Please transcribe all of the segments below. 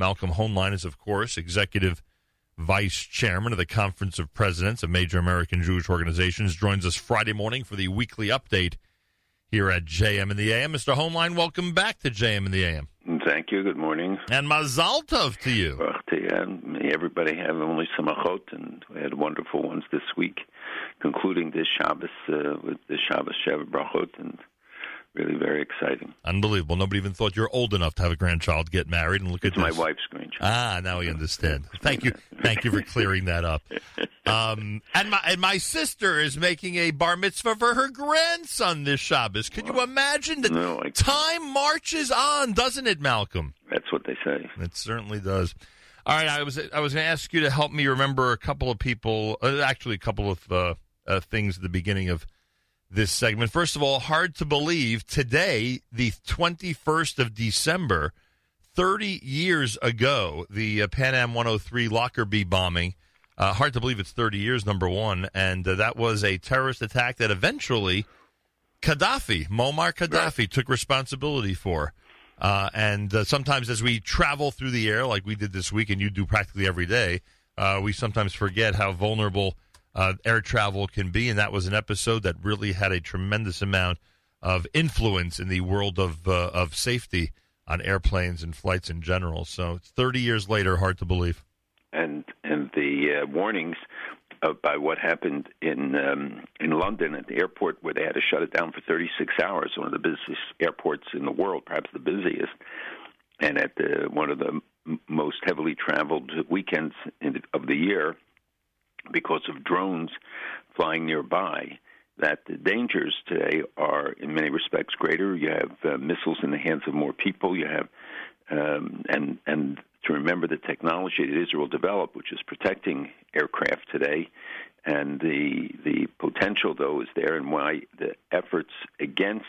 Malcolm Hoenlein is, of course, executive vice chairman of the Conference of Presidents of Major American Jewish Organizations, joins us Friday morning for the weekly update here at JM in the AM. Mr. Hoenlein, welcome back to JM in the AM. Thank you. Good morning. And Mazal Tov to you. Well, to you. May everybody have only samachot, and we had wonderful ones this week, concluding this Shabbos uh, with the Shabbos Sheva Brachot, and really very exciting. Unbelievable. Nobody even thought you're old enough to have a grandchild get married, and look it's at my this. wife's grandchild. Ah, now we understand. Thank you, thank you for clearing that up. Um, and my and my sister is making a bar mitzvah for her grandson this Shabbos. Could you imagine that No, time marches on, doesn't it, Malcolm? That's what they say. It certainly does. All right, I was I was going to ask you to help me remember a couple of people, uh, actually a couple of uh, uh, things at the beginning of this segment. First of all, hard to believe today, the twenty first of December, thirty years ago, the uh, Pan Am one hundred three Lockerbie bombing. Uh, hard to believe it's thirty years. Number one, and uh, that was a terrorist attack that eventually Gaddafi, Muammar Gaddafi, took responsibility for. Uh, and uh, sometimes as we travel through the air, like we did this week, and you do practically every day, uh, we sometimes forget how vulnerable uh, air travel can be. And that was an episode that really had a tremendous amount of influence in the world of uh, of safety on airplanes and flights in general. So it's 30 years later, hard to believe. and and the uh, warnings about what happened in um, in London at the airport where they had to shut it down for 36 hours, one of the busiest airports in the world, perhaps the busiest, and at the, one of the most heavily traveled weekends in, of the year because of drones flying nearby. That the dangers today are, in many respects, greater. You have uh, missiles in the hands of more people. You have um, and and to remember the technology that Israel developed, which is protecting aircraft today, and the the potential though is there, and why the efforts against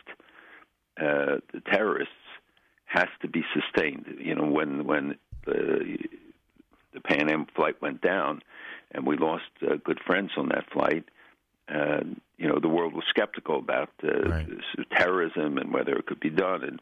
uh, the terrorists has to be sustained. You know, when when the the Pan Am flight went down, and we lost uh, good friends on that flight. Uh, you know, the world was skeptical about uh, Right. terrorism and whether it could be done, and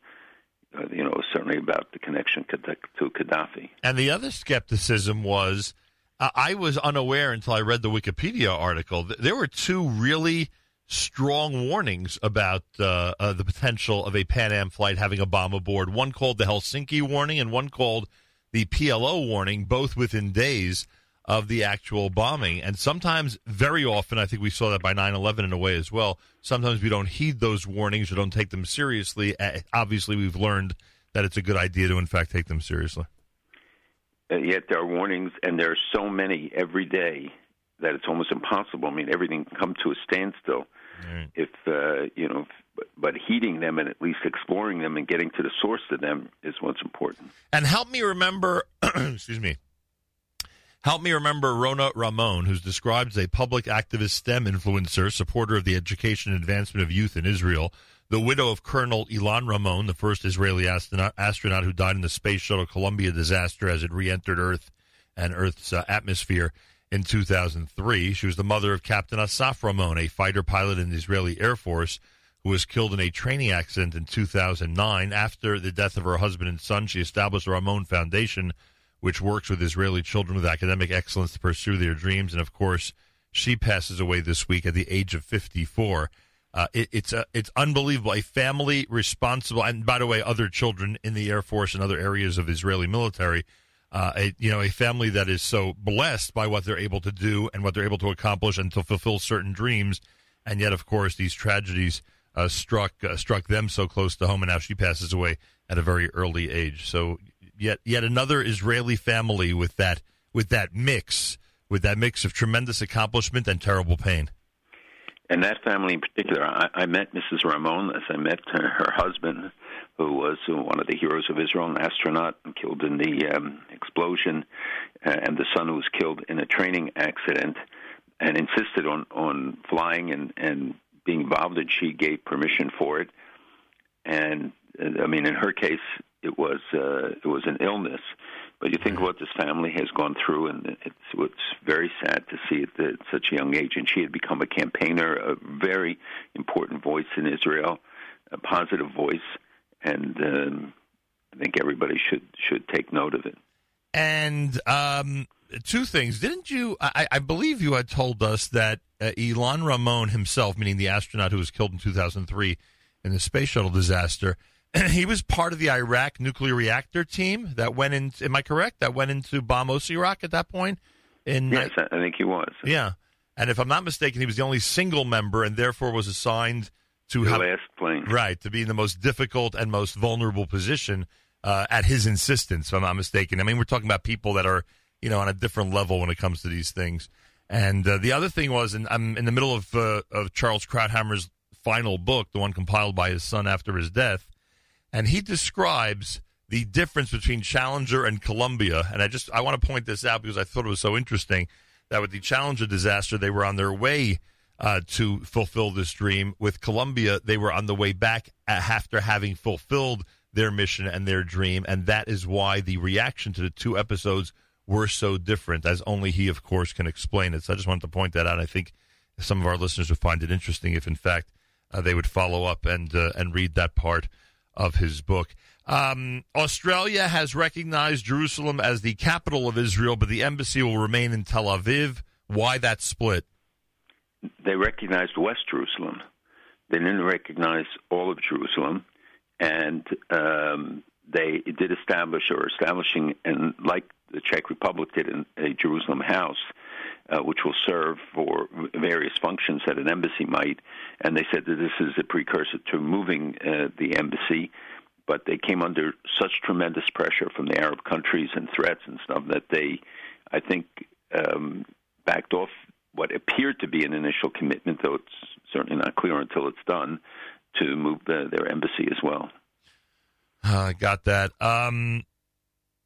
uh, you know, certainly about the connection to to Gaddafi. And the other skepticism was uh, I was unaware until I read the Wikipedia article. Th- There were two really strong warnings about uh, uh, the potential of a Pan Am flight having a bomb aboard. One called the Helsinki warning and one called the PLO warning, both within days of the actual bombing. And sometimes, very often, I think we saw that by 9 11 in a way as well. Sometimes we don't heed those warnings or don't take them seriously. Obviously, we've learned that it's a good idea to, in fact, take them seriously. Uh, yet there are warnings, and there are so many every day that it's almost impossible. I mean, everything can come to a standstill Right. if uh, you know. If, but, but heeding them and at least exploring them and getting to the source of them is what's important. And help me remember, excuse me, help me remember Rona Ramon, who's described as a public activist STEM influencer, supporter of the education and advancement of youth in Israel, the widow of Colonel Ilan Ramon, the first Israeli astronaut, astronaut who died in the Space Shuttle Columbia disaster as it re entered Earth and Earth's uh, atmosphere in 2003. She was the mother of Captain Asaf Ramon, a fighter pilot in the Israeli Air Force who was killed in a training accident in 2009. After the death of her husband and son, she established the Ramon Foundation, which works with Israeli children with academic excellence to pursue their dreams. And of course, she passes away this week at the age of 54. Uh, it, it's uh, it's unbelievable. A family responsible, and by the way, other children in the Air Force and other areas of Israeli military. Uh, a, you know, a family that is so blessed by what they're able to do and what they're able to accomplish and to fulfill certain dreams, and yet, of course, these tragedies uh, struck uh, struck them so close to home, and now she passes away at a very early age. So, yet yet another Israeli family with that with that mix with that mix of tremendous accomplishment and terrible pain. And that family in particular, I, I met Mrs. Ramon as I met her, her husband, who was one of the heroes of Israel, an astronaut killed in the um, explosion, uh, and the son who was killed in a training accident, and insisted on on flying and and being involved, and she gave permission for it. And uh, I mean, in her case, it was uh, it was an illness. But you think what this family has gone through, and it's it's very sad to see it at such a young age. And she had become a campaigner, a very important voice in Israel, a positive voice, and um, I think everybody should should take note of it. And um, two things. Didn't you? I, I, believe you had told us that uh, Ilan Ramon himself, meaning the astronaut who was killed in 2003 in the space shuttle disaster, he was part of the Iraq nuclear reactor team that went in. Am I correct? That went into bomb Iraq at that point. In yes, I think he was. Yeah, and if I'm not mistaken, he was the only single member, and therefore was assigned to the have, last plane. Right, to be in the most difficult and most vulnerable position uh, at his insistence. If I'm not mistaken. I mean, we're talking about people that are you know on a different level when it comes to these things. And uh, the other thing was, and I'm in the middle of uh, of Charles Krauthammer's final book, the one compiled by his son after his death, and he describes the difference between Challenger and Columbia. And I just I want to point this out because I thought it was so interesting that with the Challenger disaster, they were on their way uh, to fulfill this dream. With Columbia, they were on the way back after having fulfilled their mission and their dream, and that is why the reaction to the two episodes were so different, as only he, of course, can explain it. So I just wanted to point that out. I think some of our listeners would find it interesting if, in fact, uh, they would follow up and uh, and read that part of his book. Um, Australia has recognized Jerusalem as the capital of Israel, but the embassy will remain in Tel Aviv. Why that split? They recognized West Jerusalem. They didn't recognize all of Jerusalem, and um, they did establish or establishing, and like the Czech Republic did, in a Jerusalem house. Uh, which will serve for various functions that an embassy might. And they said that this is a precursor to moving uh, the embassy but they came under such tremendous pressure from the Arab countries and threats and stuff that they, I think, um, backed off what appeared to be an initial commitment, though it's certainly not clear until it's done, to move the, their embassy as well. I uh, got that. Um,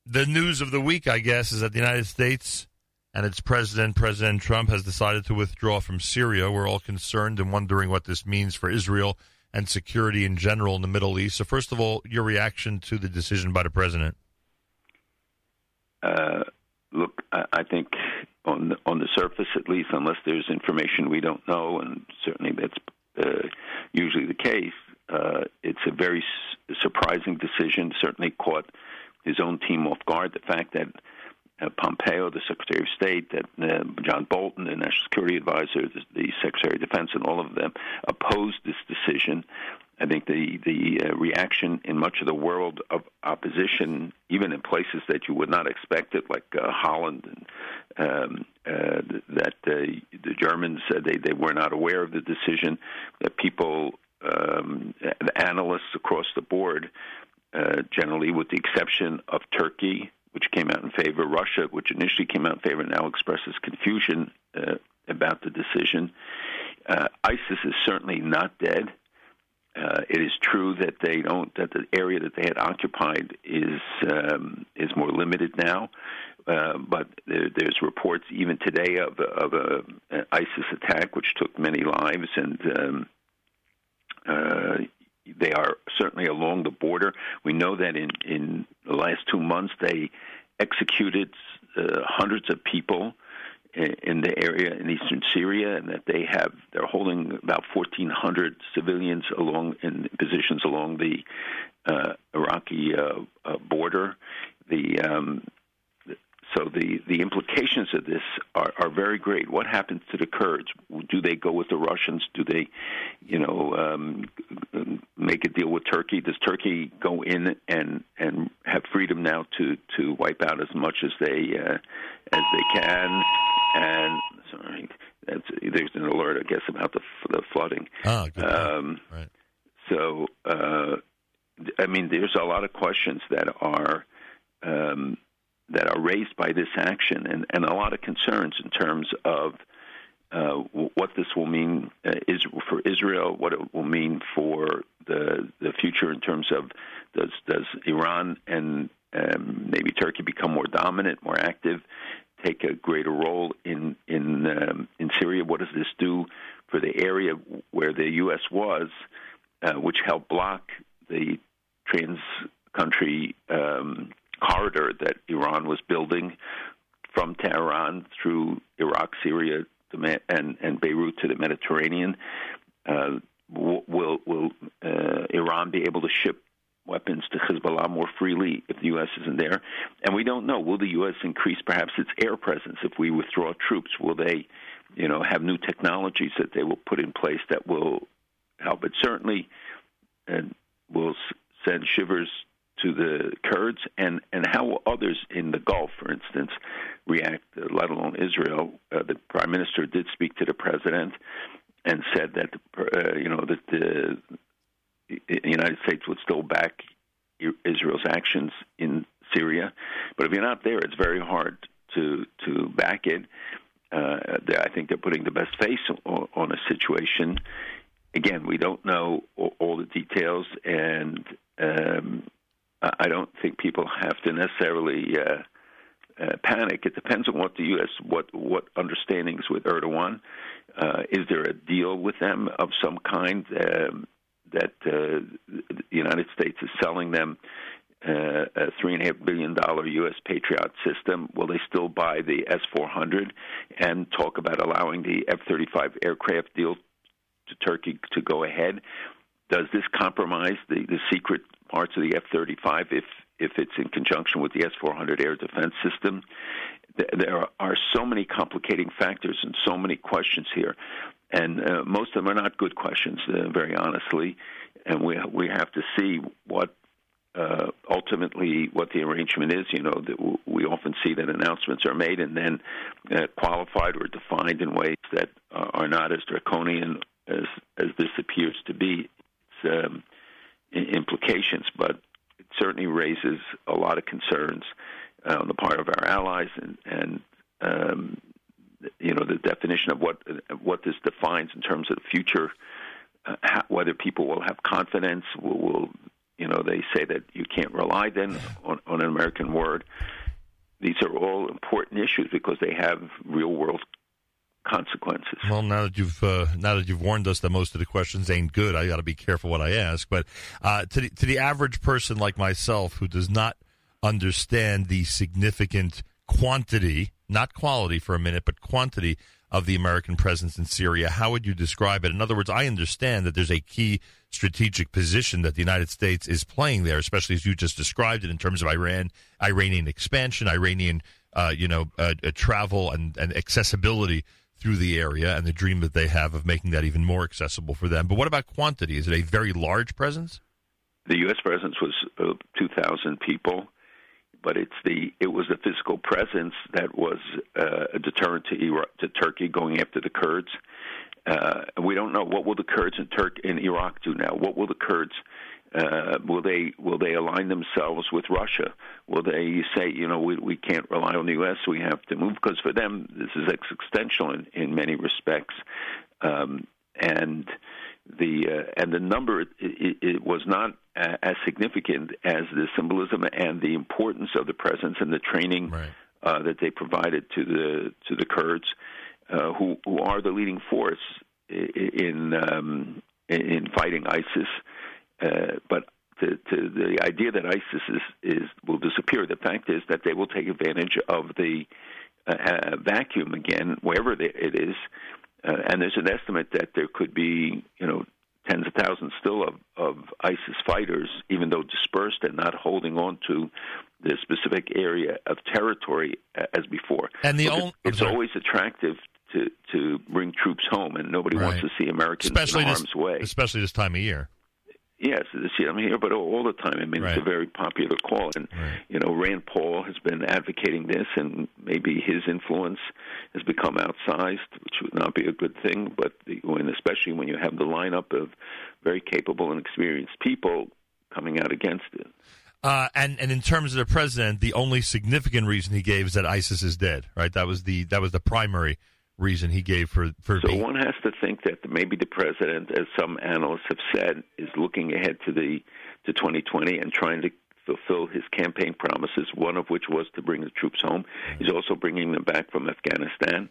the news of the week, I guess, is that the United States and its president, President Trump, has decided to withdraw from Syria. We're all concerned and wondering what this means for Israel and security in general in the Middle East. So, first of all, your reaction to the decision by the president? Uh, look, I think on the, on the surface, at least, unless there's information we don't know, and certainly that's uh, usually the case, uh, it's a very s- surprising decision. Certainly caught his own team off guard. The fact that Pompeo, the Secretary of State, that uh, John Bolton, the National Security Advisor, the, Secretary of Defense, and all of them opposed this decision. I think the the uh, reaction in much of the world of opposition, even in places that you would not expect it, like uh, Holland, and um, uh, that uh, the Germans said they they were not aware of the decision. That people, um, the analysts across the board, generally, with the exception of Turkey, which came out in favor, Russia, which initially came out in favor, now expresses confusion uh, about the decision. Uh, ISIS is certainly not dead. Uh, it is true that they don't that the area that they had occupied is um, is more limited now, uh, but there, there's reports even today of of a, an ISIS attack which took many lives, and um, uh, they are certainly along the border. We know that in in the last two months they executed uh, hundreds of people in, the area in eastern Syria, and that they have they're holding about 1,400 civilians along in positions along the uh, Iraqi uh, uh, border. The um, so the, the implications of this are, are very great. What happens to the Kurds? Do they go with the Russians? Do they, you know, um, make a deal with Turkey? Does Turkey go in and and have freedom now to to wipe out as much as they uh, as they can? And sorry, that's, there's an alert, I guess, about the the flooding. Oh, good um, right. So, uh, I mean, there's a lot of questions that are. Um, that are raised by this action, and, and a lot of concerns in terms of uh, what this will mean uh, is for Israel, what it will mean for the the future in terms of does does Iran and um, maybe Turkey become more dominant, more active, take a greater role in in um, in Syria? What does this do for the area where the U.S. was, uh, which helped block the trans country um, corridor that Iran was building from Tehran through Iraq, Syria, and and Beirut to the Mediterranean. Uh, will will uh, Iran be able to ship weapons to Hezbollah more freely if the U.S. isn't there. And we don't know. Will the U.S. increase perhaps its air presence if we withdraw troops? Will they, you know, have new technologies that they will put in place that will help? It certainly and will send shivers to the Kurds, and and how others in the Gulf, for instance, react? Let alone Israel. Uh, the prime minister did speak to the president and said that uh, you know that the United States would still back Israel's actions in Syria. But if you're not there, it's very hard to to back it. Uh, I think they're putting the best face on, a situation. Again, we don't know all, all the details, and um, I don't think people have to necessarily uh, uh, panic. It depends on what the U.S. what what understandings with Erdogan. Uh, is there a deal with them of some kind? Um, that uh, the United States is selling them uh, a three and a half billion dollar U.S. Patriot system. Will they still buy the S four hundred and talk about allowing the F thirty five aircraft deal to Turkey to go ahead? Does this compromise the, the secret parts of the F thirty five if if it's in conjunction with the S four hundred air defense system? There are so many complicating factors and so many questions here and uh, most of them are not good questions, uh, very honestly. And we we have to see what uh, ultimately what the arrangement is. You know, that we often see that announcements are made and then uh, qualified or defined in ways that uh, are not as draconian as as this appears to be. It's, um, implications, but it certainly raises a lot of concerns uh, on the part of our allies and and um, you know the definition of what what this defines in terms of the future, uh, how, whether people will have confidence, will, will you know they say that you can't rely then on, on an American word. These are all important issues because they have real world consequences. Well, now that you've uh, now that you've warned us that most of the questions ain't good, I got to be careful what I ask. But uh, to the, to the average person like myself who does not understand the significant quantity not quality for a minute, but quantity of the American presence in Syria. How would you describe it? In other words, I understand that there's a key strategic position that the United States is playing there, especially as you just described it in terms of Iran, Iranian expansion, Iranian, uh, you know, uh, uh, travel and, and accessibility through the area, and the dream that they have of making that even more accessible for them. But what about quantity? Is it a very large presence? The U.S. presence was uh, 2,000 people but it's the it was the physical presence that was uh, a deterrent to Iraq, to Turkey going after the Kurds. Uh, we don't know what will the Kurds in Turk in Iraq do now. What will the Kurds uh, will they will they align themselves with Russia? Will they say, you know, we we can't rely on the U.S. We have to move because for them this is existential in, in many respects, um, and the uh, and the number it, it, it was not as significant as the symbolism and the importance of the presence and the training right. uh, that they provided to the to the Kurds, uh, who who are the leading force in um, in fighting ISIS. Uh, but to, to the idea that ISIS is, is will disappear, the fact is that they will take advantage of the uh, vacuum again, wherever it is. Uh, and there's an estimate that there could be, you know, tens of thousands still of, of ISIS fighters, even though dispersed and not holding on to the specific area of territory as before. And the only, it's always attractive to to bring troops home, and nobody right. wants to see Americans especially in harm's this, way, especially this time of year. Yes, see, I'm here, but all, the time. I mean, right. it's a very popular call, and right. you know, Rand Paul has been advocating this, and maybe his influence has become outsized, which would not be a good thing. But the, when, especially when you have the lineup of very capable and experienced people coming out against it. Uh, and and in terms of the president, the only significant reason he gave is that ISIS is dead. Right? That was the that was the primary reason he gave for for. So being... one has to think that maybe the president, as some analysts have said, is looking ahead to the to 2020 and trying to fulfill his campaign promises. One of which was to bring the troops home. He's also bringing them back from Afghanistan.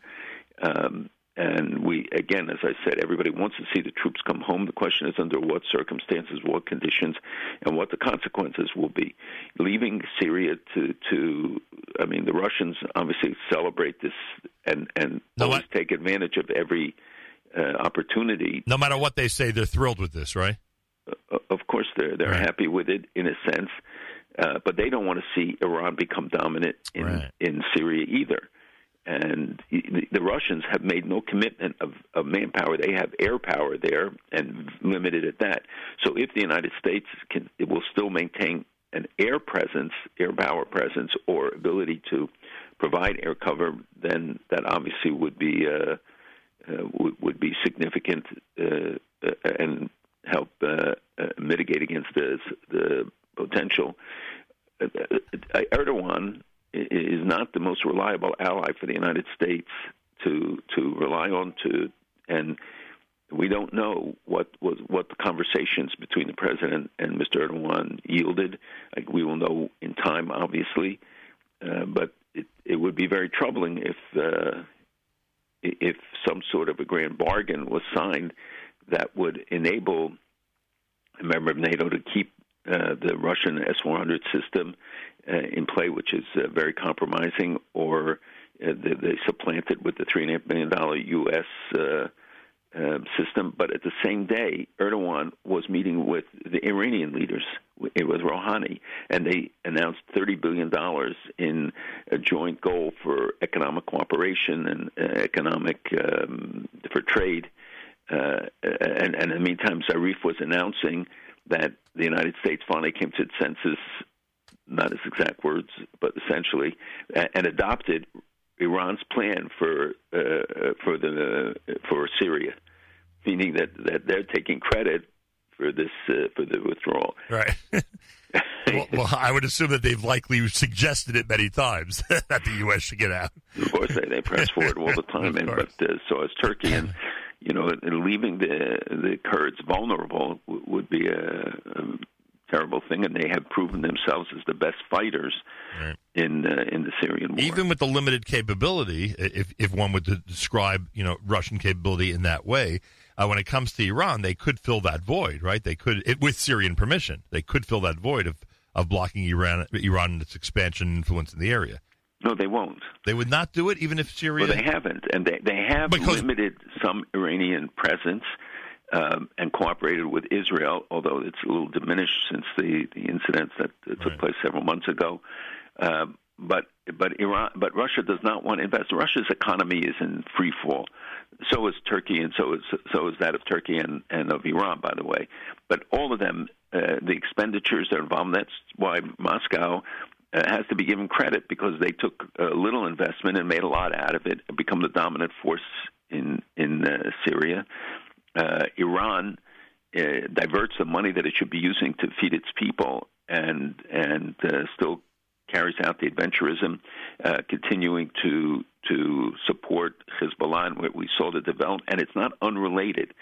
Um, and we, again, as I said, everybody wants to see the troops come home. The question is under what circumstances, what conditions, and what the consequences will be. Leaving Syria to, to I mean, the Russians obviously celebrate this and, and no, always take advantage of every uh, opportunity. No matter what they say, they're thrilled with this, right? of course, they're they're Right. happy with it in a sense, uh, but they don't want to see Iran become dominant in Right. in Syria either. And the, Russians have made no commitment of, of manpower. They have air power there and limited at that. So if the United States can, it will still maintain an air presence, air power presence, or ability to provide air cover, then that obviously would be uh, uh, would, be significant uh, uh, and help uh, uh, mitigate against the the potential. Erdogan is not the most reliable ally for the United States to to rely on to, and we don't know what was what the conversations between the president and Mr. Erdogan yielded. Like we will know in time, obviously, uh, but it, it would be very troubling if uh, if some sort of a grand bargain was signed that would enable a member of NATO to keep uh, the Russian S-400 system uh, in play, which is uh, very compromising, or uh, they, they supplant it with the three and a half million dollar U.S. Uh, uh, system. But at the same day, Erdogan was meeting with the Iranian leaders. It was Rouhani, and they announced thirty billion dollars in a joint goal for economic cooperation and uh, economic um, for trade. Uh, and, and in the meantime, Zarif was announcing that the United States finally came to its senses, not his exact words, but essentially, and adopted Iran's plan for uh, for the for Syria, meaning that, that they're taking credit for this uh, for the withdrawal. Right. well, well, I would assume that they've likely suggested it many times that the U.S. should get out. of course, they, they press forward all the time, and but uh, so is Turkey, and you know, leaving the the Kurds vulnerable w- would be a, a terrible thing, and they have proven themselves as the best fighters Right. in uh, in the Syrian war. Even with the limited capability, if if one would describe you know Russian capability in that way, uh, when it comes to Iran, they could fill that void, right? They could, it, with Syrian permission, they could fill that void of of blocking Iran Iran and its expansion and influence in the area. no, they won't. They would not do it, even if Syria. Well, they haven't, and they they have Because- limited some Iranian presence um, and cooperated with Israel, although it's a little diminished since the the incidents that uh, took Right. place several months ago. Um, but but Iran, but Russia does not want to invest. Russia's economy is in free fall. So is Turkey, and so is so is that of Turkey and, and of Iran, by the way. But all of them, uh, the expenditures that are involved. That's why Moscow uh, has to be given credit because they took a little investment and made a lot out of it, become the dominant force in in uh, Syria. Uh, Iran uh, diverts the money that it should be using to feed its people, and and uh, still carries out the adventurism, uh, continuing to to support Hezbollah and what we saw the develop, and it's not unrelated.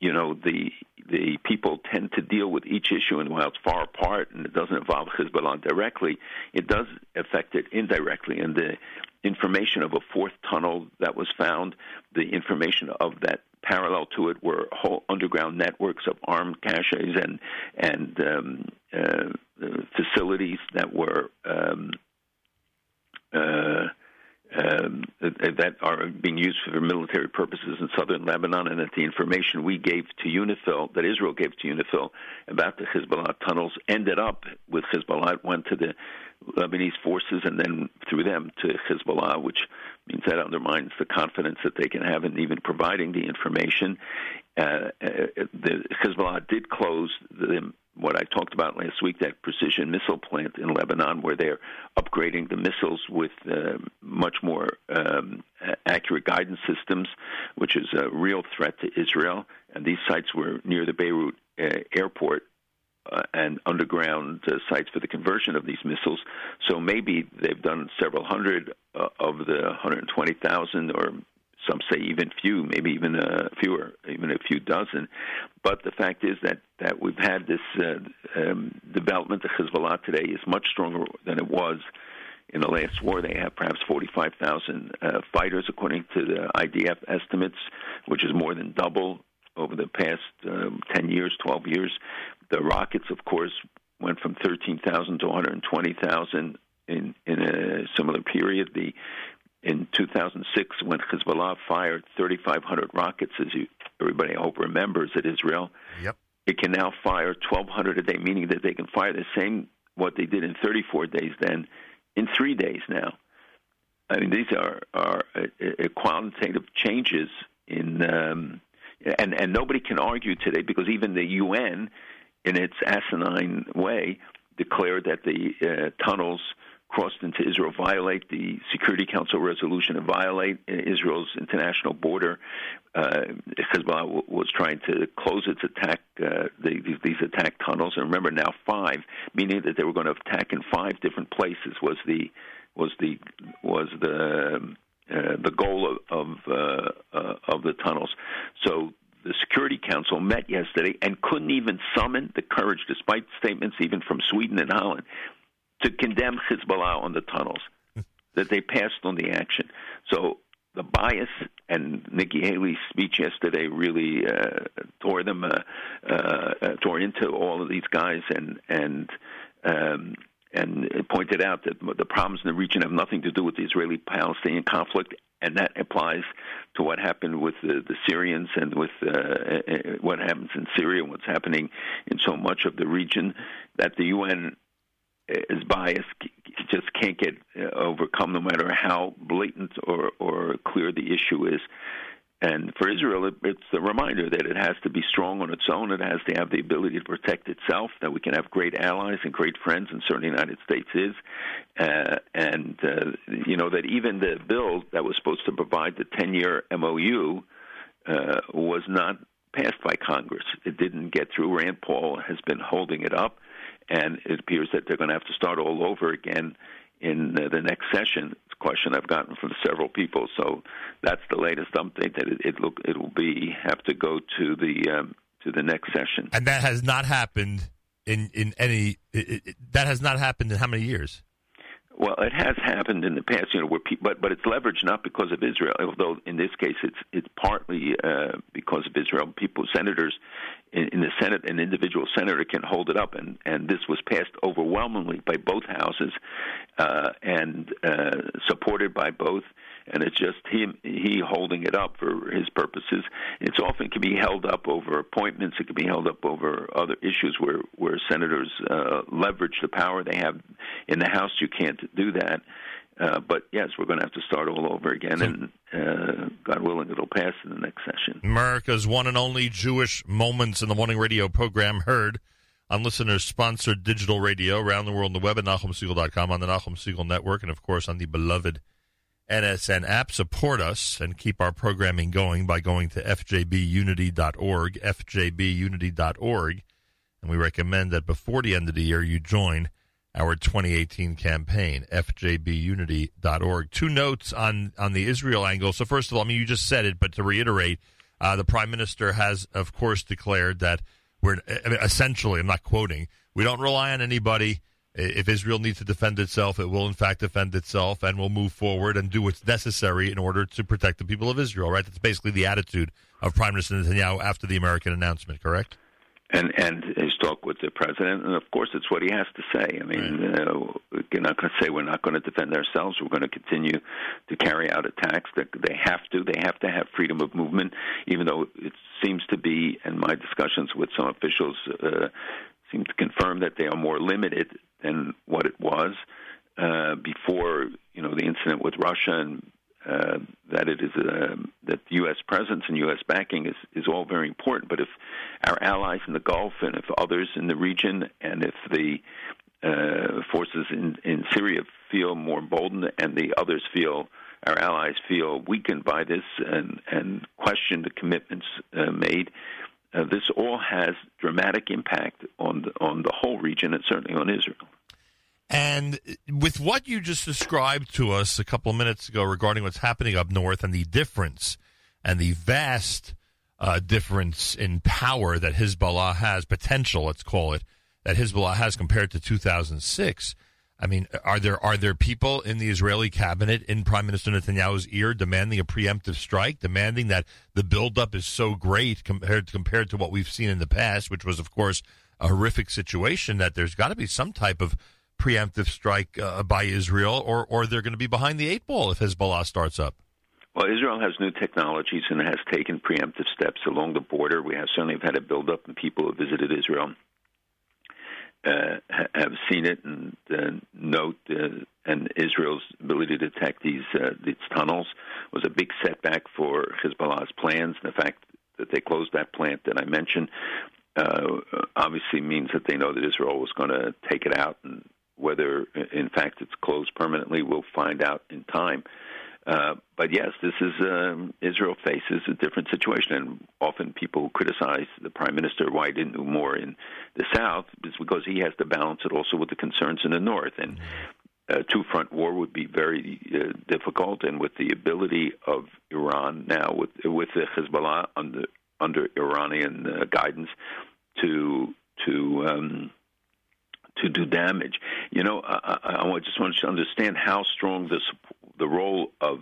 You know, the the people tend to deal with each issue, and while it's far apart and it doesn't involve Hezbollah directly, it does affect it indirectly. And the information of a fourth tunnel that was found, the information of that parallel to it were whole underground networks of armed caches and and um, uh, facilities that were um, uh, um, that are being used for military purposes in southern Lebanon, and that the information we gave to UNIFIL, that Israel gave to UNIFIL about the Hezbollah tunnels, ended up with Hezbollah. It went to the Lebanese forces and then through them to Hezbollah, which means that undermines the confidence that they can have in even providing the information. Uh, uh, the Hezbollah did close the what I talked about last week, that precision missile plant in Lebanon, where they're upgrading the missiles with uh, much more um, accurate guidance systems, which is a real threat to Israel. And these sites were near the Beirut uh, airport. Uh, and underground uh, sites for the conversion of these missiles. So maybe they've done several hundred uh, of the 120,000, or some say even few, maybe even uh, fewer, even a few dozen. But the fact is that, that we've had this uh, um, development. The Hezbollah today is much stronger than it was in the last war. They have perhaps 45,000 uh, fighters, according to the IDF estimates, which is more than double over the past um, 10 years, 12 years. The rockets, of course, went from 13,000 to 120,000 in, in a similar period. The in 2006 when Hezbollah fired 3,500 rockets, as you everybody I hope remembers at Israel. Yep. it can now fire 1,200 a day, meaning that they can fire the same what they did in 34 days then in three days now. I mean, these are are uh, quantitative changes in, um, and and nobody can argue today because even the UN, in its asinine way, declared that the uh, tunnels crossed into Israel violate the Security Council resolution and violate Israel's international border. Uh, Hezbollah was trying to close its attack, uh, the, these, attack tunnels, and remember now five, meaning that they were going to attack in five different places was the was the was the uh, the goal of of, uh, uh, of the tunnels. So the Security Council met yesterday and couldn't even summon the courage, despite statements even from Sweden and Holland, to condemn Hezbollah on the tunnels, that they passed on the action. So the bias and Nikki Haley's speech yesterday really uh, tore them uh, uh, tore into all of these guys and and um, and pointed out that the problems in the region have nothing to do with the Israeli-Palestinian conflict, and that applies to what happened with the, the Syrians and with uh, uh what happens in Syria, and what's happening in so much of the region. That the UN is biased just can't get uh, overcome no matter how blatant or, or clear the issue is. And for Israel, it's a reminder that it has to be strong on its own. It has to have the ability to protect itself. That we can have great allies and great friends, and certainly the United States is. Uh, and uh, you know that even the bill that was supposed to provide the 10-year MOU uh, was not passed by Congress. It didn't get through. Rand Paul has been holding it up and it appears that they're going to have to start all over again in uh, the next session. It's a question I've gotten from several people, so that's the latest update. That it, it look it will be have to go to the um, to the next session, and that has not happened in in any. It, it, that has not happened in how many years? Well, it has happened in the past, you know, where people, but but it's leveraged not because of Israel, although in this case it's it's partly uh, because of Israel. People, senators in, in the Senate, an individual senator can hold it up, and and this was passed overwhelmingly by both houses, uh, and uh, supported by both and it's just him he holding it up for his purposes. It's often can be held up over appointments. It can be held up over other issues where where senators uh, leverage the power they have in the House. You can't do that. Uh, but yes, we're going to have to start all over again, and uh, God willing, it'll pass in the next session. America's one and only Jewish Moments in the Morning radio program heard on listeners sponsored digital radio around the world on the web at NachumSegal.com, on the Nachum Segal Network, and of course on the beloved NSN app. Support us and keep our programming going by going to fjbunity.org, fjbunity.org. And we recommend that before the end of the year, you join our 2018 campaign, fjbunity.org. Two notes on, on the Israel angle. So, first of all, I mean, you just said it, but to reiterate, uh, the prime minister has, of course, declared that we're I mean, essentially, I'm not quoting, we don't rely on anybody. If Israel needs to defend itself, it will in fact defend itself and will move forward and do what's necessary in order to protect the people of Israel, right? That's basically the attitude of Prime Minister Netanyahu after the American announcement, correct? And and his talk with the president, and of course, it's what he has to say. I mean, right. uh, we're not going to say we're not going to defend ourselves. We're going to continue to carry out attacks. That they have to. They have to have freedom of movement, even though it seems to be, in my discussions with some officials, uh, seem to confirm that they are more limited than what it was uh, before you know the incident with Russia and uh, that it is uh, that U.S. presence and U.S. backing is is all very important. But if our allies in the Gulf and if others in the region and if the uh, forces in in Syria feel more emboldened and the others feel our allies feel weakened by this and and question the commitments uh, made, uh, this all has dramatic impact on the, on the whole region and certainly on Israel. And with what you just described to us a couple of minutes ago regarding what's happening up north and the difference and the vast uh, difference in power that Hezbollah has, potential, let's call it, that Hezbollah has compared to 2006 I mean, are there are there people in the Israeli cabinet in Prime Minister Netanyahu's ear demanding a preemptive strike, demanding that the buildup is so great compared compared to what we've seen in the past, which was, of course, a horrific situation. That there's got to be some type of preemptive strike uh, by Israel, or or they're going to be behind the eight ball if Hezbollah starts up. Well, Israel has new technologies and has taken preemptive steps along the border. We have certainly have had a buildup, and people who visited Israel uh, have seen it and uh, note uh, and Israel's ability to detect these uh, these tunnels was a big setback for Hezbollah's plans. The fact that they closed that plant that I mentioned uh, obviously means that they know that Israel was going to take it out, and whether in fact it's closed permanently, we'll find out in time. Uh, but yes, this is um, Israel faces a different situation, and often people criticize the prime minister why he didn't do more in the south, is because he has to balance it also with the concerns in the north. And a two-front war would be very uh, difficult, and with the ability of Iran now, with with the Hezbollah under under Iranian uh, guidance, to to um, to do damage. You know, I, I, I just want you to understand how strong the the role of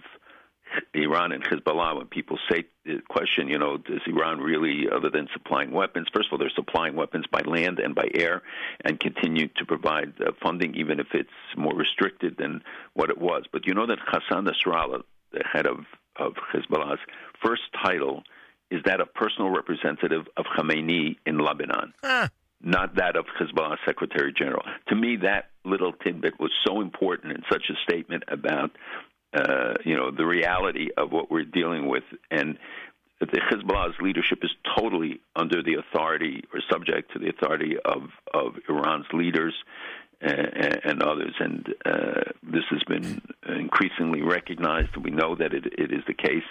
Iran and Hezbollah when people say the question, you know, does Iran really, other than supplying weapons, first of all, they're supplying weapons by land and by air and continue to provide uh, funding, even if it's more restricted than what it was. But you know that Hassan Nasrallah, the head of, of Hezbollah's first title, is that of personal representative of Khamenei in Lebanon. Ah not that of Hezbollah Secretary General. To me, that little tidbit was so important in such a statement about, uh, you know, the reality of what we're dealing with, and the Hezbollah's leadership is totally under the authority or subject to the authority of of Iran's leaders and, and others, and uh, this has been increasingly recognized. We know that it, it is the case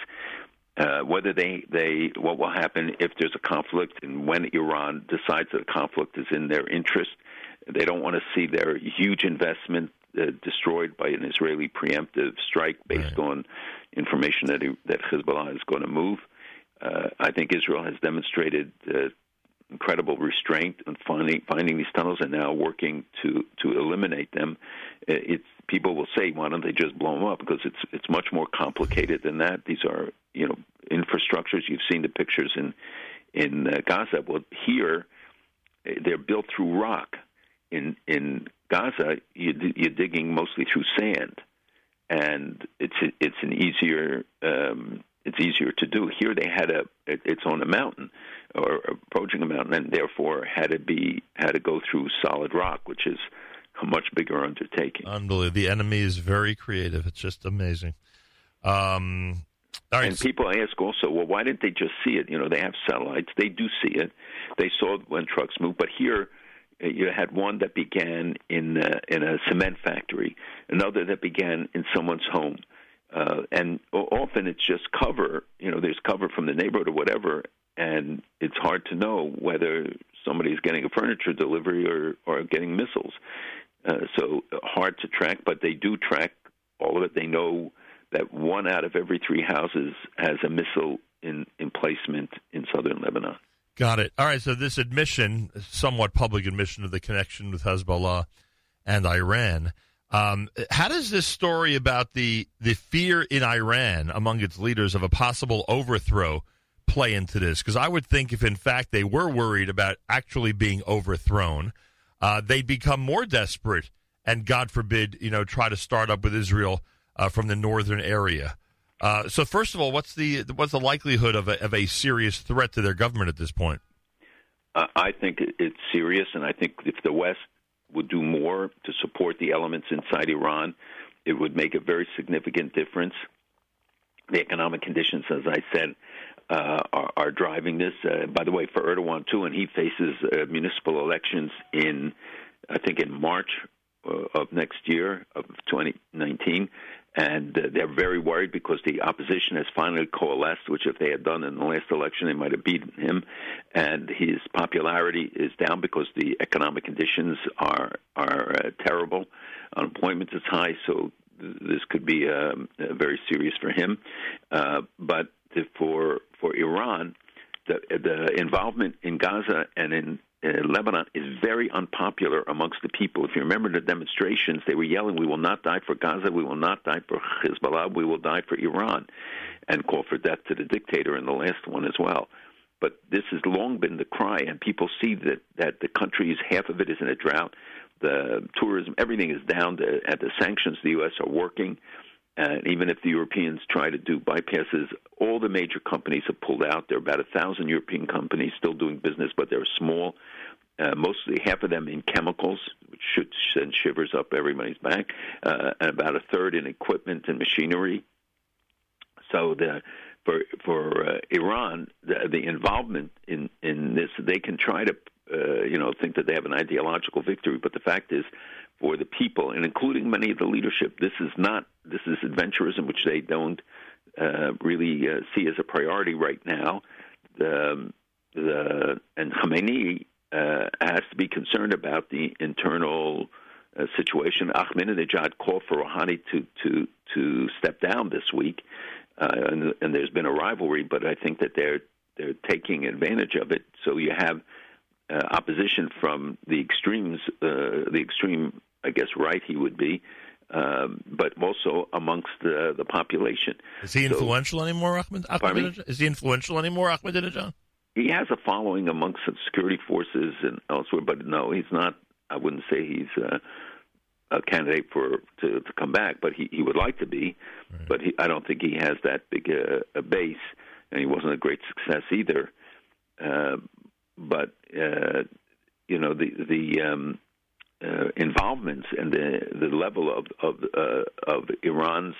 uh, whether they, they what will happen if there's a conflict and when Iran decides that a conflict is in their interest. They don't want to see their huge investment uh, destroyed by an Israeli preemptive strike based right. on information that that Hezbollah is going to move. Uh, I think Israel has demonstrated uh, incredible restraint in finding finding these tunnels and now working to to eliminate them. Uh, it's people will say, why don't they just blow them up? Because it's it's much more complicated than that. These are you know infrastructures. You've seen the pictures in in uh, Gaza. Well, here they're built through rock. In in Gaza, you, you're digging mostly through sand, and it's it's an easier um, it's easier to do. Here they had a it's on a mountain or approaching a mountain, and therefore had to be had to go through solid rock, which is a much bigger undertaking. Unbelievable. The enemy is very creative. It's just amazing. Um, right. And people ask also, well, why didn't they just see it? You know, they have satellites. They do see it. They saw when trucks move. But here, uh, you had one that began in uh, in a cement factory, another that began in someone's home, uh, and often it's just cover. You know, there's cover from the neighborhood or whatever, and it's hard to know whether somebody's getting a furniture delivery or or getting missiles. Uh, so hard to track, but they do track all of it. They know that one out of every three houses has a missile in emplacement in southern Lebanon. Got it. All right. So this admission, somewhat public admission of the connection with Hezbollah and Iran. Um, how does this story about the the fear in Iran among its leaders of a possible overthrow play into this? Because I would think if in fact they were worried about actually being overthrown, uh, they'd become more desperate and, God forbid, you know, try to start up with Israel uh, from the northern area. Uh, so, first of all, what's the what's the likelihood of a, of a serious threat to their government at this point? I think it's serious, and I think if the West would do more to support the elements inside Iran, it would make a very significant difference. The economic conditions, as I said, uh, are, are, driving this. Uh, by the way, for Erdogan too, and he faces uh, municipal elections in, I think, in March uh, of next year of 2019, and uh, they're very worried because the opposition has finally coalesced. Which, if they had done in the last election, they might have beaten him, and his popularity is down because the economic conditions are are uh, terrible. Unemployment is high, so this could be um, very serious for him. Uh, but for for Iran, the the involvement in Gaza and in uh, Uh, Lebanon is very unpopular amongst the people. If you remember the demonstrations, they were yelling, "We will not die for Gaza. We will not die for Hezbollah. We will die for Iran," and call for death to the dictator in the last one as well. But this has long been the cry, and people see that that the country is half of it is in a drought. The tourism, everything is down. The, at the sanctions, the U.S. are working and even if the Europeans try to do bypasses, all the major companies have pulled out. There are about a thousand European companies still doing business, but they're small. Uh, mostly half of them in chemicals, which should send shivers up everybody's back, uh, and about a third in equipment and machinery. So the for for uh, Iran, the, the involvement in in this, they can try to uh, you know think that they have an ideological victory, but the fact is, for the people, and including many of the leadership, this is not this is adventurism, which they don't uh, really uh, see as a priority right now. The, the and Khamenei uh, has to be concerned about the internal uh, situation. Ahmadinejad called for Rouhani to to to step down this week, uh, and, and there's been a rivalry, but I think that they're they're taking advantage of it. So you have uh, opposition from the extremes, uh, the extreme, I guess, right he would be, um, but also amongst the the population. Is he influential so, anymore, Ahmed? Ahmadinejad? Is he influential anymore, Ahmadinejad? He has a following amongst the security forces and elsewhere, but no, he's not. I wouldn't say he's uh, a candidate for to, to come back, but he, he would like to be. Right. But he, I don't think he has that big a, a base, and he wasn't a great success either. Uh, but uh, you know the the um, uh, involvements and the the level of of uh, of Iran's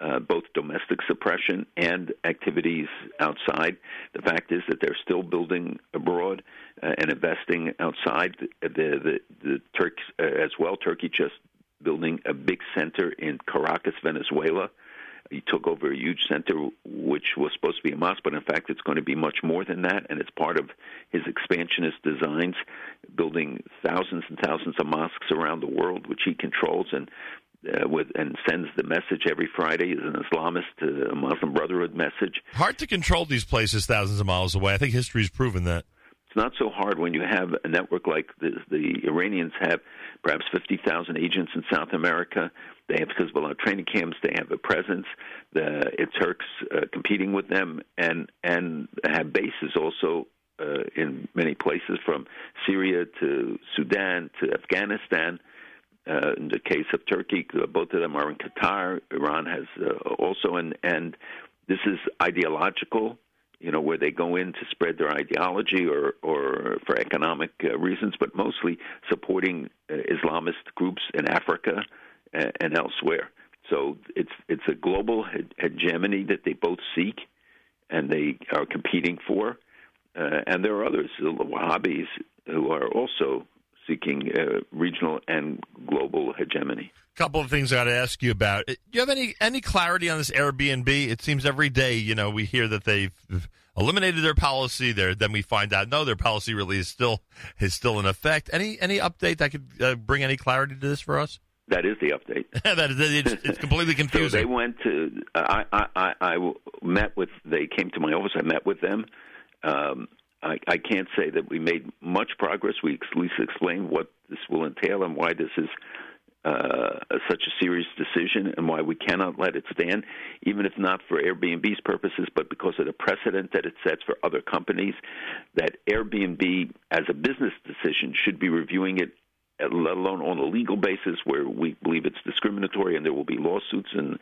uh, both domestic suppression and activities outside. The fact is that they're still building abroad uh, and investing outside. The the, the Turks uh, as well. Turkey just building a big center in Caracas, Venezuela. He took over a huge center, which was supposed to be a mosque, but in fact, it's going to be much more than that, and it's part of his expansionist designs, building thousands and thousands of mosques around the world, which he controls, and uh, with and sends the message every Friday is an Islamist, uh, Muslim Brotherhood message. Hard to control these places thousands of miles away. I think history's proven that. It's not so hard when you have a network like the, the Iranians have, perhaps 50,000 agents in South America. They have Hezbollah training camps. They have a presence. The Turks uh, competing with them, and and have bases also uh, in many places from Syria to Sudan to Afghanistan. Uh, in the case of Turkey, both of them are in Qatar. Iran has uh, also, and and this is ideological. You know, where they go in to spread their ideology or or for economic uh, reasons, but mostly supporting uh, Islamist groups in Africa and, elsewhere. So it's it's a global hegemony that they both seek, and they are competing for. Uh, and there are others, the Wahhabis, who are also seeking uh, regional and global hegemony. A couple of things I got to ask you about. Do you have any any clarity on this Airbnb? It seems every day, you know, we hear that they've eliminated their policy. There, then we find out no, their policy really is still is still in effect. Any any update that could uh, bring any clarity to this for us? That is the update. that is it's, it's completely confusing. so they went to. I, I I I met with. They came to my office. I met with them. Um, I, I can't say that we made much progress. We at least explained what this will entail and why this is uh, such a serious decision and why we cannot let it stand, even if not for Airbnb's purposes, but because of the precedent that it sets for other companies. That Airbnb, as a business decision, should be reviewing it, let alone on a legal basis, where we believe it's discriminatory and there will be lawsuits, and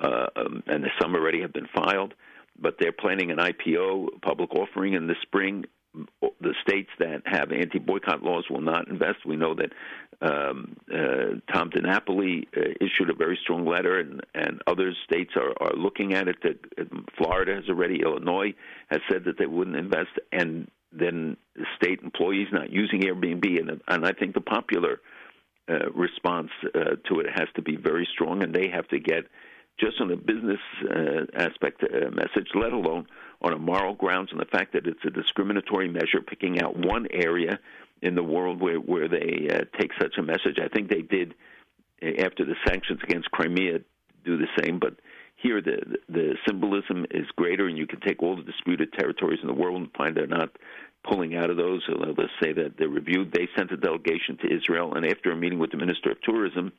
uh, um, and some already have been filed but they're planning an IPO, public offering in the spring. The states that have anti-boycott laws will not invest. We know that um, uh, Tom DiNapoli uh, issued a very strong letter, and, and other states are, are looking at it. That Florida has already, Illinois has said that they wouldn't invest, and then state employees not using Airbnb, and, and I think the popular uh, response uh, to it has to be very strong, and they have to get just on a business uh, aspect uh, message, let alone on a moral grounds and the fact that it's a discriminatory measure picking out one area in the world where where they uh, take such a message. I think they did uh, after the sanctions against Crimea do the same, but here the the symbolism is greater, and you can take all the disputed territories in the world and find they're not pulling out of those. Uh, let's say that they're reviewed. They sent a delegation to Israel, and after a meeting with the minister of tourism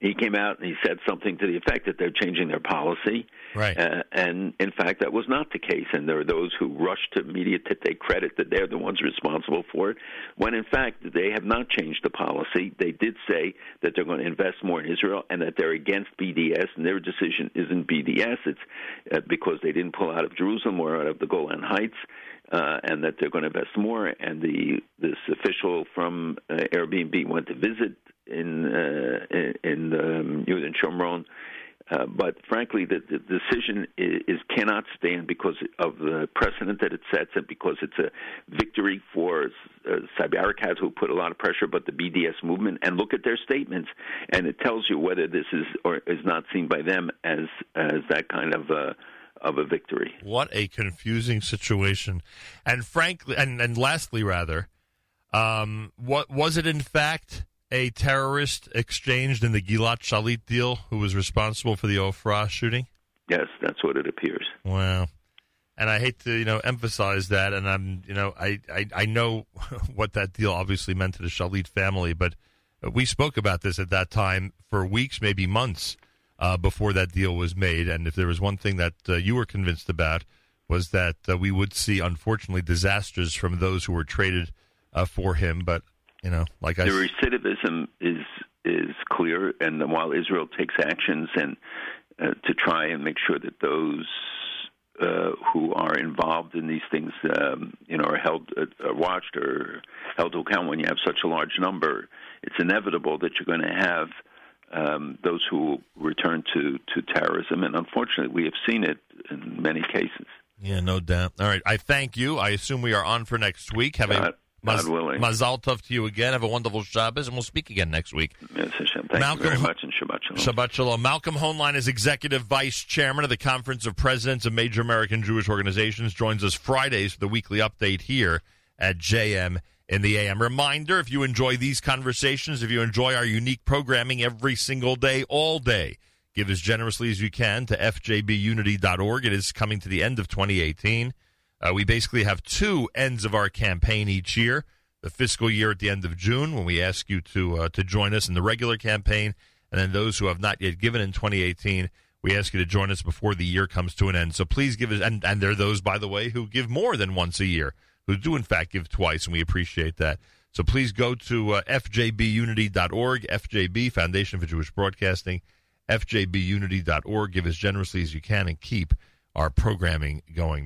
he came out and he said something to the effect that they're changing their policy. Right. Uh, and in fact, that was not the case. And there are those who rush to media to take credit that they're the ones responsible for it, when in fact they have not changed the policy. They did say that they're going to invest more in Israel and that they're against BDS, and their decision isn't BDS. It's uh, because they didn't pull out of Jerusalem or out of the Golan Heights. Uh, and that they're going to invest more. And the this official from uh, Airbnb went to visit in uh, in, in um, Yehuda Shomron. Uh, but frankly, the, the decision is, is, cannot stand because of the precedent that it sets, and because it's a victory for uh, who put a lot of pressure, but the BDS movement. And look at their statements, and it tells you whether this is or is not seen by them as as that kind of. Uh, of a victory. What a confusing situation, and frankly, and, and lastly, rather, um, what was it in fact a terrorist exchanged in the Gilad Shalit deal who was responsible for the Ofra shooting? Yes, that's what it appears. Wow. And I hate to, you know, emphasize that, and I'm, you know, I, I, I know what that deal obviously meant to the Shalit family, but we spoke about this at that time for weeks, maybe months, uh, before that deal was made. And if there was one thing that uh, you were convinced about, was that uh, we would see, unfortunately, disasters from those who were traded uh, for him. But you know, like I the recidivism is is clear, and while Israel takes actions and uh, to try and make sure that those uh, who are involved in these things, um, you know, are held, uh, watched, or held to account. When you have such a large number, it's inevitable that you're going to have um, those who return to to terrorism, and unfortunately, we have seen it in many cases. Yeah, no doubt. All right, I thank you. I assume we are on for next week. Have a God willing. Mazal tov to you again. Have a wonderful Shabbos, and we'll speak again next week. Yes, Hashem. Thank Malcolm, you very much, and Shabbat Shalom. Shabbat Shalom. Malcolm Hoenlein is Executive Vice Chairman of the Conference of Presidents of Major American Jewish Organizations. Joins us Fridays for the weekly update here at JM in the AM. Reminder, if you enjoy these conversations, if you enjoy our unique programming every single day, all day, give as generously as you can to fjbunity.org. It is coming to the end of 2018. Uh, we basically have two ends of our campaign each year. The fiscal year at the end of June, when we ask you to uh, to join us in the regular campaign, and then those who have not yet given in 2018, we ask you to join us before the year comes to an end. So please give us, and, and there are those, by the way, who give more than once a year, who do in fact give twice, and we appreciate that. So please go to uh, fjbunity.org, FJB, Foundation for Jewish Broadcasting, fjbunity.org. Give as generously as you can and keep our programming going.